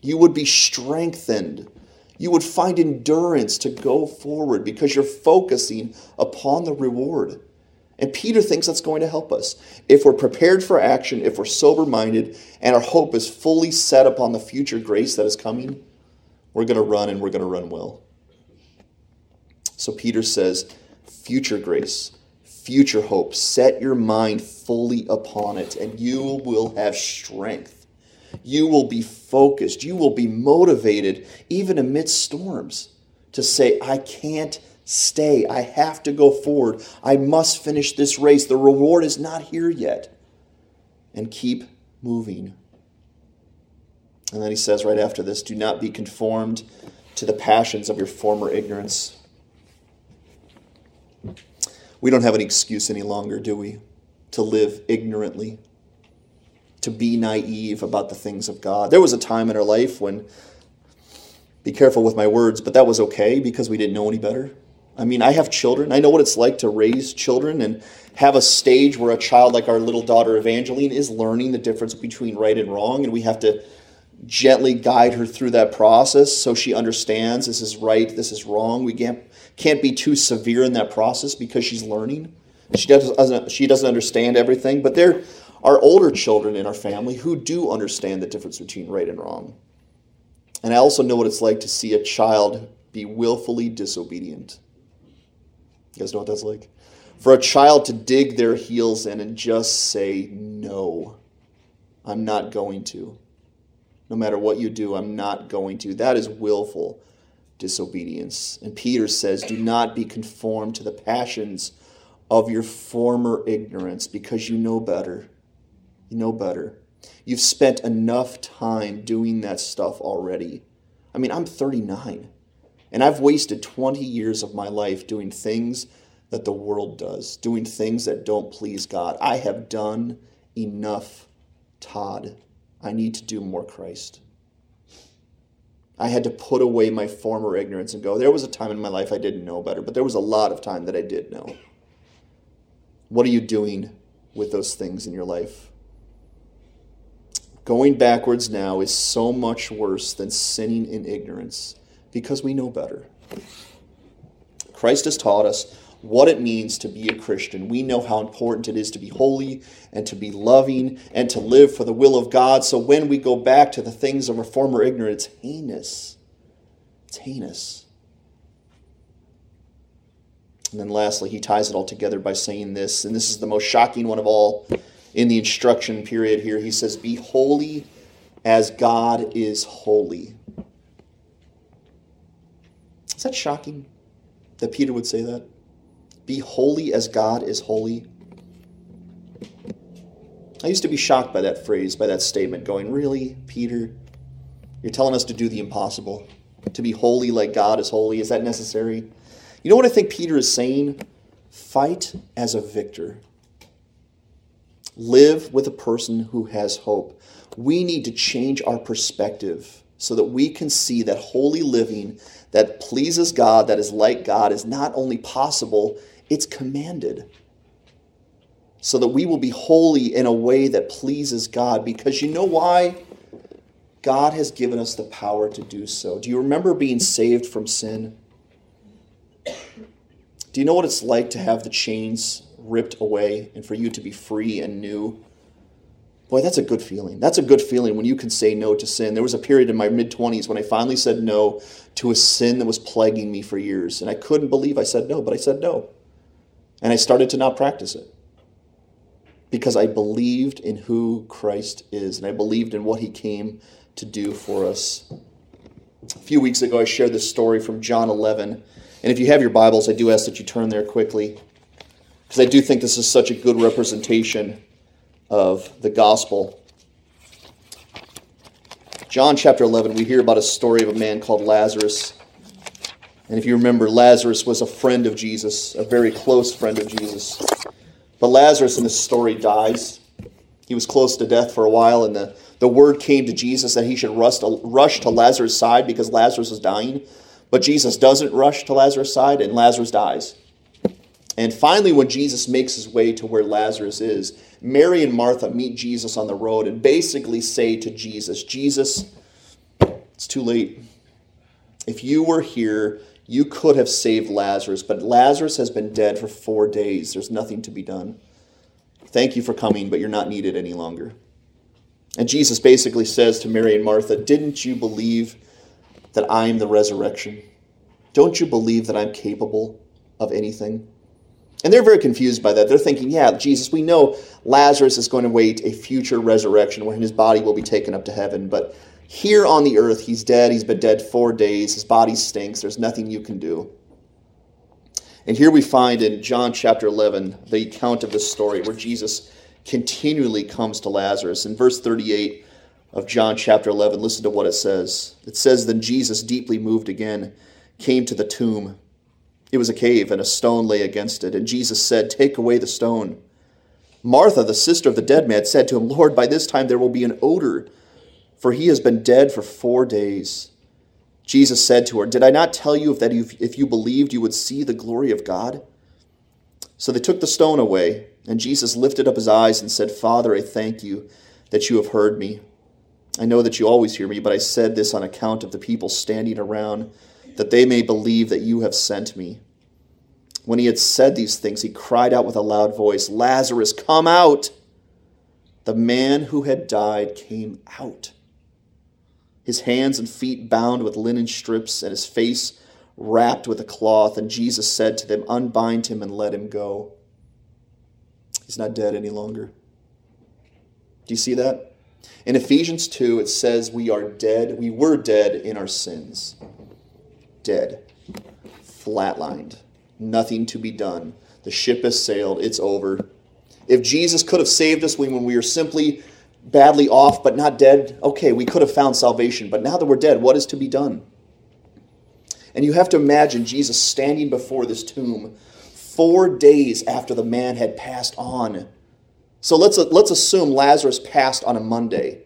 You would be strengthened. You would find endurance to go forward because you're focusing upon the reward. And Peter thinks that's going to help us. If we're prepared for action, if we're sober minded, and our hope is fully set upon the future grace that is coming, we're going to run and we're going to run well. So Peter says, future grace future hope. Set your mind fully upon it, and you will have strength. You will be focused. You will be motivated, even amidst storms, to say, I can't stay. I have to go forward. I must finish this race. The reward is not here yet. And keep moving. And then he says right after this do not be conformed to the passions of your former ignorance we don't have any excuse any longer, do we? To live ignorantly, to be naive about the things of God. There was a time in our life when, be careful with my words, but that was okay because we didn't know any better. I mean, I have children. I know what it's like to raise children and have a stage where a child like our little daughter Evangeline is learning the difference between right and wrong, and we have to gently guide her through that process so she understands this is right, this is wrong. We can't can't be too severe in that process because she's learning. She doesn't, she doesn't understand everything, but there are older children in our family who do understand the difference between right and wrong. And I also know what it's like to see a child be willfully disobedient. You guys know what that's like? For a child to dig their heels in and just say, No, I'm not going to. No matter what you do, I'm not going to. That is willful disobedience. And Peter says, Do not be conformed to the passions of your former ignorance because you know better. You know better. You've spent enough time doing that stuff already. I mean, I'm 39. And I've wasted 20 years of my life doing things that the world does, doing things that don't please God. I have done enough, Todd. I need to do more Christ. I had to put away my former ignorance and go, there was a time in my life I didn't know better, but there was a lot of time that I did know. What are you doing with those things in your life? Going backwards now is so much worse than sinning in ignorance because we know better. Christ has taught us what it means to be a Christian. We know how important it is to be holy and to be loving and to live for the will of God. So when we go back to the things of our former ignorance, it's heinous. It's heinous. And then lastly, he ties it all together by saying this, and this is the most shocking one of all in the instruction period here. He says, Be holy as God is holy. Is that shocking that Peter would say that? Be holy as God is holy. I used to be shocked by that phrase, by that statement, going, Really, Peter? You're telling us to do the impossible? To be holy like God is holy? Is that necessary? You know what I think Peter is saying? Fight as a victor. Live with a person who has hope. We need to change our perspective so that we can see that holy living that pleases God, that is like God, is not only possible, it's commanded. So that we will be holy in a way that pleases God. Because you know why? God has given us the power to do so. Do you remember being saved from sin? Do you know what it's like to have the chains ripped away and for you to be free and new? Boy, that's a good feeling. That's a good feeling when you can say no to sin. There was a period in my mid 20s when I finally said no to a sin that was plaguing me for years. And I couldn't believe I said no, but I said no. And I started to not practice it because I believed in who Christ is and I believed in what he came to do for us. A few weeks ago, I shared this story from John 11. And if you have your Bibles, I do ask that you turn there quickly because I do think this is such a good representation of the gospel. John chapter 11, we hear about a story of a man called Lazarus. And if you remember, Lazarus was a friend of Jesus, a very close friend of Jesus. But Lazarus in this story dies. He was close to death for a while, and the, the word came to Jesus that he should rush to, rush to Lazarus' side because Lazarus was dying. But Jesus doesn't rush to Lazarus' side, and Lazarus dies. And finally, when Jesus makes his way to where Lazarus is, Mary and Martha meet Jesus on the road and basically say to Jesus, Jesus, it's too late. If you were here, you could have saved Lazarus, but Lazarus has been dead for four days. There's nothing to be done. Thank you for coming, but you're not needed any longer. And Jesus basically says to Mary and Martha, Didn't you believe that I am the resurrection? Don't you believe that I'm capable of anything? And they're very confused by that. They're thinking, yeah, Jesus, we know Lazarus is going to wait a future resurrection when his body will be taken up to heaven, but here on the earth, he's dead. He's been dead four days. His body stinks. There's nothing you can do. And here we find in John chapter 11 the account of this story where Jesus continually comes to Lazarus. In verse 38 of John chapter 11, listen to what it says. It says, Then Jesus, deeply moved again, came to the tomb. It was a cave, and a stone lay against it. And Jesus said, Take away the stone. Martha, the sister of the dead man, said to him, Lord, by this time there will be an odor for he has been dead for four days. Jesus said to her, Did I not tell you that if you believed, you would see the glory of God? So they took the stone away, and Jesus lifted up his eyes and said, Father, I thank you that you have heard me. I know that you always hear me, but I said this on account of the people standing around, that they may believe that you have sent me. When he had said these things, he cried out with a loud voice, Lazarus, come out! The man who had died came out his hands and feet bound with linen strips, and his face wrapped with a cloth. And Jesus said to them, Unbind him and let him go. He's not dead any longer. Do you see that? In Ephesians 2, it says we are dead. We were dead in our sins. Dead. Flatlined. Nothing to be done. The ship has sailed. It's over. If Jesus could have saved us when we were simply badly off but not dead, okay, we could have found salvation. But now that we're dead, what is to be done? And you have to imagine Jesus standing before this tomb four days after the man had passed on. So let's, let's assume Lazarus passed on a Monday.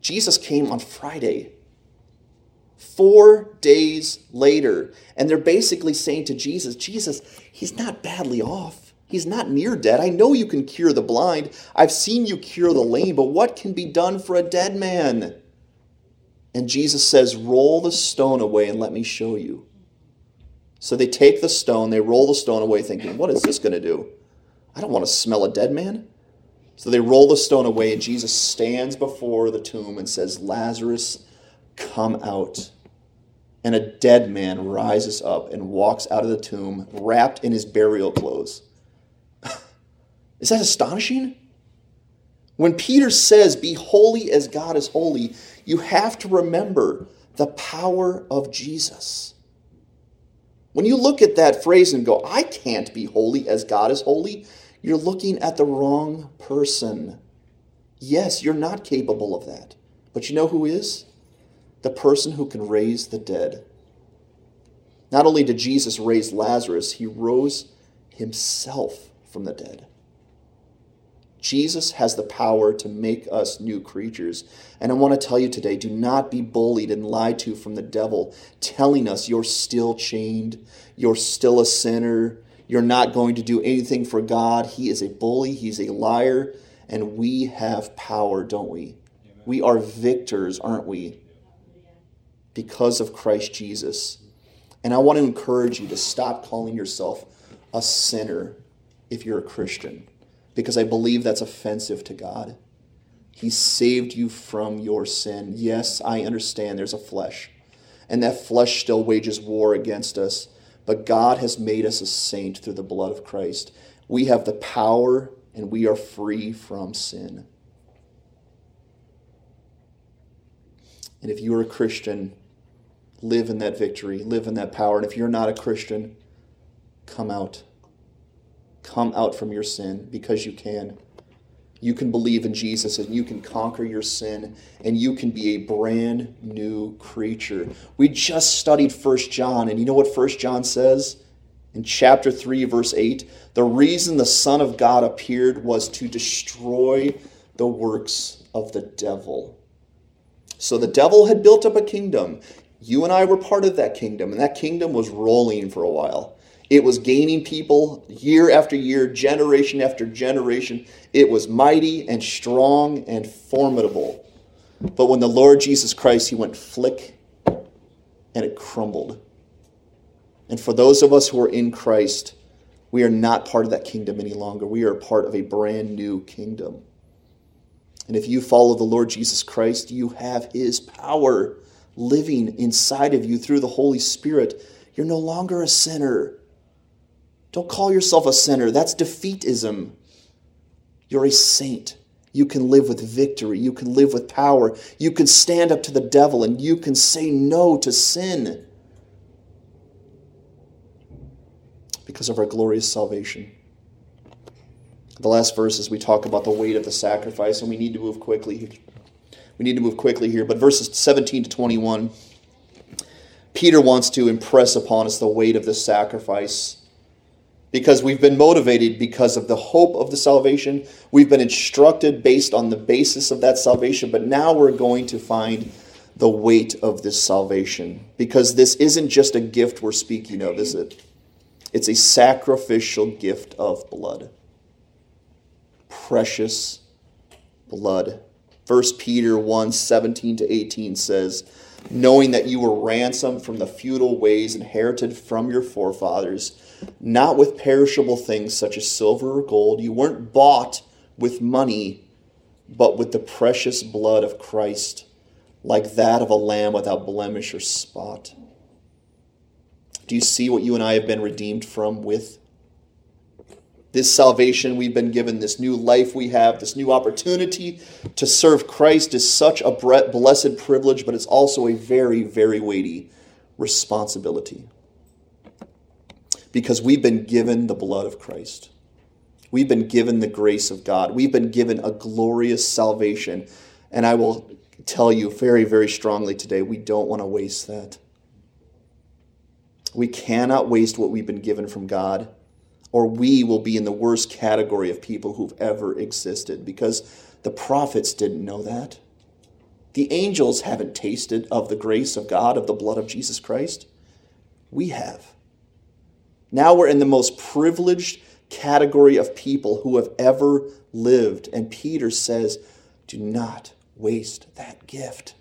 Jesus came on Friday. Four days later. And they're basically saying to Jesus, Jesus, he's not badly off. He's not near dead. I know you can cure the blind. I've seen you cure the lame, but what can be done for a dead man? And Jesus says, Roll the stone away and let me show you. So they take the stone, they roll the stone away, thinking, What is this going to do? I don't want to smell a dead man. So they roll the stone away, and Jesus stands before the tomb and says, Lazarus, come out. And a dead man rises up and walks out of the tomb, wrapped in his burial clothes. Is that astonishing? When Peter says, Be holy as God is holy, you have to remember the power of Jesus. When you look at that phrase and go, I can't be holy as God is holy, you're looking at the wrong person. Yes, you're not capable of that. But you know who is? The person who can raise the dead. Not only did Jesus raise Lazarus, he rose himself from the dead. Jesus has the power to make us new creatures. And I want to tell you today do not be bullied and lied to from the devil, telling us you're still chained, you're still a sinner, you're not going to do anything for God. He is a bully, he's a liar, and we have power, don't we? We are victors, aren't we? Because of Christ Jesus. And I want to encourage you to stop calling yourself a sinner if you're a Christian, because I believe that's offensive to God. He saved you from your sin. Yes, I understand there's a flesh, and that flesh still wages war against us. But God has made us a saint through the blood of Christ. We have the power and we are free from sin. And if you are a Christian, live in that victory, live in that power. And if you're not a Christian, come out. Come out from your sin because you can. You can believe in Jesus and you can conquer your sin and you can be a brand new creature. We just studied First John, and you know what First John says? In chapter 3, verse 8, the reason the Son of God appeared was to destroy the works of the devil. So the devil had built up a kingdom. You and I were part of that kingdom, and that kingdom was rolling for a while. It was gaining people year after year, generation after generation. It was mighty and strong and formidable. But when the Lord Jesus Christ, he went flick and it crumbled. And for those of us who are in Christ, we are not part of that kingdom any longer. We are part of a brand new kingdom. And if you follow the Lord Jesus Christ, you have his power living inside of you through the Holy Spirit. You're no longer a sinner. Don't call yourself a sinner. That's defeatism. You're a saint. You can live with victory. You can live with power. You can stand up to the devil and you can say no to sin because of our glorious salvation. The last verses we talk about the weight of the sacrifice, and we need to move quickly. We need to move quickly here. But verses 17 to 21, Peter wants to impress upon us the weight of the sacrifice because we've been motivated because of the hope of the salvation. We've been instructed based on the basis of that salvation, but now we're going to find the weight of this salvation because this isn't just a gift we're speaking of, is it? It's a sacrificial gift of blood. Precious blood. 1 Peter 1 17 to 18 says, Knowing that you were ransomed from the futile ways inherited from your forefathers not with perishable things such as silver or gold. You weren't bought with money, but with the precious blood of Christ, like that of a lamb without blemish or spot. Do you see what you and I have been redeemed from with? This salvation we've been given, this new life we have, this new opportunity to serve Christ is such a blessed privilege, but it's also a very, very weighty responsibility because we've been given the blood of Christ. We've been given the grace of God. We've been given a glorious salvation. And I will tell you very, very strongly today we don't want to waste that. We cannot waste what we've been given from God, or we will be in the worst category of people who've ever existed because the prophets didn't know that. The angels haven't tasted of the grace of God, of the blood of Jesus Christ. We have. Now we're in the most privileged category of people who have ever lived. And Peter says, do not waste that gift.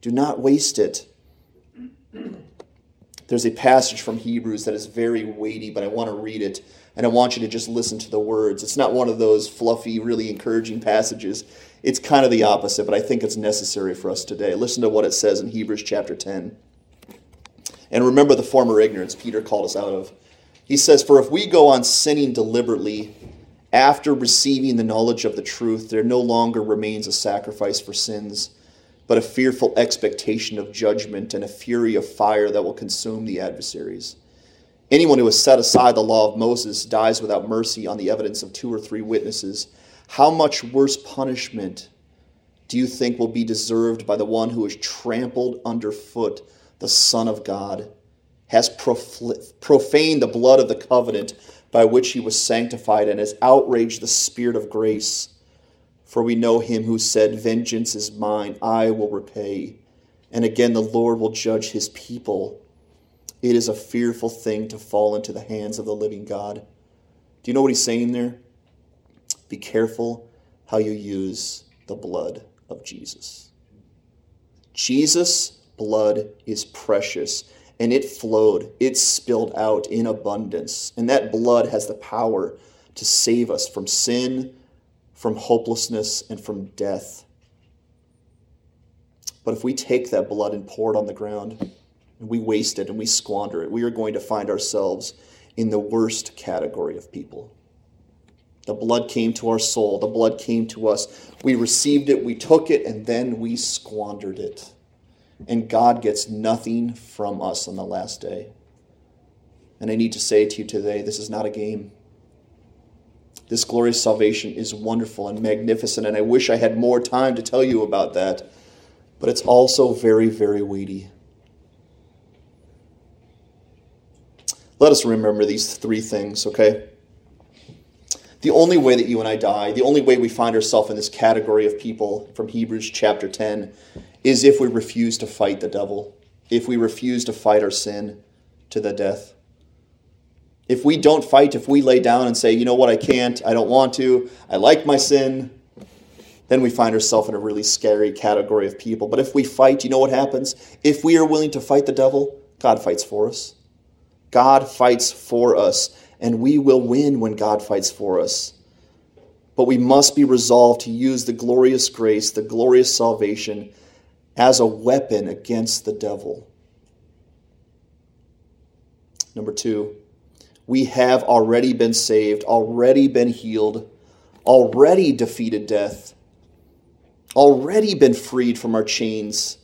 Do not waste it. There's a passage from Hebrews that is very weighty, but I want to read it, and I want you to just listen to the words. It's not one of those fluffy, really encouraging passages. It's kind of the opposite, but I think it's necessary for us today. Listen to what it says in Hebrews chapter 10. And remember the former ignorance Peter called us out of. He says, For if we go on sinning deliberately after receiving the knowledge of the truth, there no longer remains a sacrifice for sins, but a fearful expectation of judgment and a fury of fire that will consume the adversaries. Anyone who has set aside the law of Moses dies without mercy on the evidence of two or three witnesses. How much worse punishment do you think will be deserved by the one who is trampled underfoot the Son of God? has profaned the blood of the covenant by which he was sanctified and has outraged the Spirit of grace. For we know him who said, Vengeance is mine, I will repay. And again, the Lord will judge his people. It is a fearful thing to fall into the hands of the living God. Do you know what he's saying there? Be careful how you use the blood of Jesus. Jesus' blood is precious and it flowed, it spilled out in abundance. And that blood has the power to save us from sin, from hopelessness, and from death. But if we take that blood and pour it on the ground, and we waste it and we squander it, we are going to find ourselves in the worst category of people. The blood came to our soul, the blood came to us. We received it, we took it, and then we squandered it and God gets nothing from us on the last day. And I need to say to you today this is not a game. This glorious salvation is wonderful and magnificent, and I wish I had more time to tell you about that, but it's also very, very weighty. Let us remember these three things, okay? The only way that you and I die, the only way we find ourselves in this category of people from Hebrews chapter 10 is if we refuse to fight the devil, if we refuse to fight our sin to the death. If we don't fight, if we lay down and say, you know what, I can't, I don't want to, I like my sin, then we find ourselves in a really scary category of people. But if we fight, you know what happens? If we are willing to fight the devil, God fights for us. God fights for us, and we will win when God fights for us. But we must be resolved to use the glorious grace, the glorious salvation as a weapon against the devil. Number two, we have already been saved, already been healed, already defeated death, already been freed from our chains,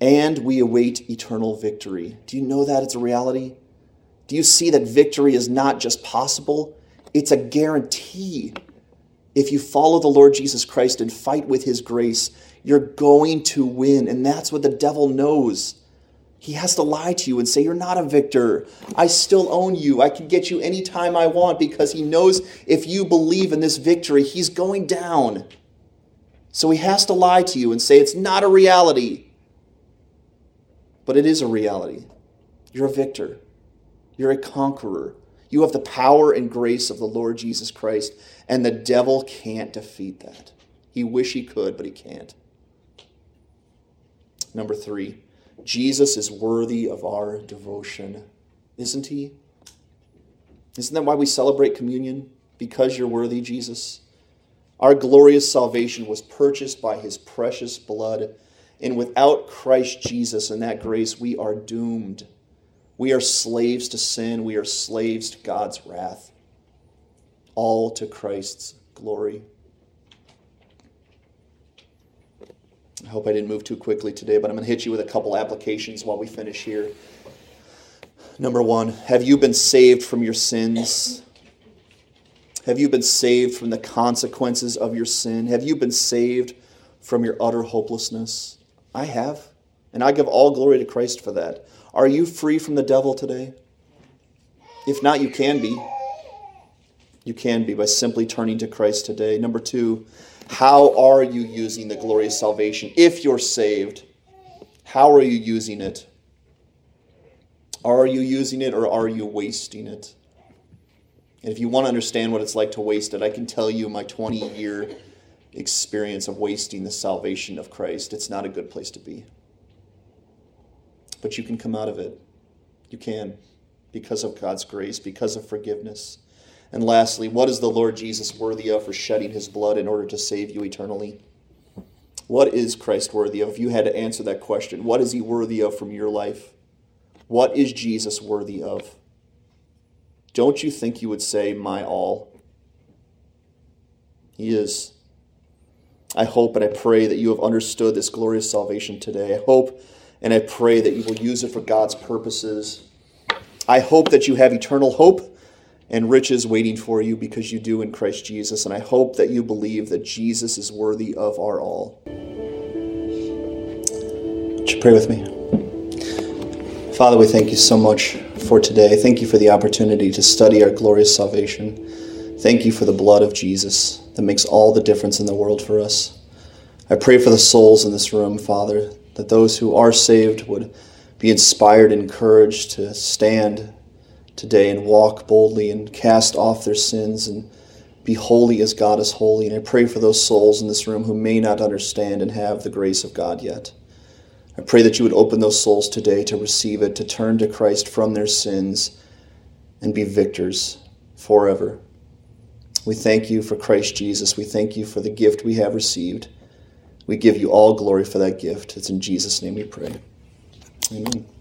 and we await eternal victory. Do you know that it's a reality? Do you see that victory is not just possible? It's a guarantee. If you follow the Lord Jesus Christ and fight with his grace, you're going to win. And that's what the devil knows. He has to lie to you and say, You're not a victor. I still own you. I can get you anytime I want because he knows if you believe in this victory, he's going down. So he has to lie to you and say, It's not a reality. But it is a reality. You're a victor, you're a conqueror. You have the power and grace of the Lord Jesus Christ, and the devil can't defeat that. He wish he could, but he can't. Number three, Jesus is worthy of our devotion, isn't he? Isn't that why we celebrate communion? Because you're worthy, Jesus? Our glorious salvation was purchased by his precious blood, and without Christ Jesus and that grace, we are doomed. We are slaves to sin, we are slaves to God's wrath, all to Christ's glory. Hope I didn't move too quickly today, but I'm going to hit you with a couple applications while we finish here. Number one, have you been saved from your sins? Have you been saved from the consequences of your sin? Have you been saved from your utter hopelessness? I have. And I give all glory to Christ for that. Are you free from the devil today? If not, you can be. You can be by simply turning to Christ today. Number two, how are you using the glorious salvation? If you're saved, how are you using it? Are you using it or are you wasting it? And if you want to understand what it's like to waste it, I can tell you my 20 year experience of wasting the salvation of Christ. It's not a good place to be. But you can come out of it. You can because of God's grace, because of forgiveness. And lastly, what is the Lord Jesus worthy of for shedding his blood in order to save you eternally? What is Christ worthy of? If you had to answer that question, what is he worthy of from your life? What is Jesus worthy of? Don't you think you would say, My all? He is. I hope and I pray that you have understood this glorious salvation today. I hope and I pray that you will use it for God's purposes. I hope that you have eternal hope and riches waiting for you because you do in Christ Jesus. And I hope that you believe that Jesus is worthy of our all. Would you pray with me? Father, we thank you so much for today. Thank you for the opportunity to study our glorious salvation. Thank you for the blood of Jesus that makes all the difference in the world for us. I pray for the souls in this room, Father, that those who are saved would be inspired encouraged to stand today and walk boldly and cast off their sins and be holy as God is holy. And I pray for those souls in this room who may not understand and have the grace of God yet. I pray that you would open those souls today to receive it, to turn to Christ from their sins and be victors forever. We thank you for Christ Jesus. We thank you for the gift we have received. We give you all glory for that gift. It's in Jesus' name we pray. Amen.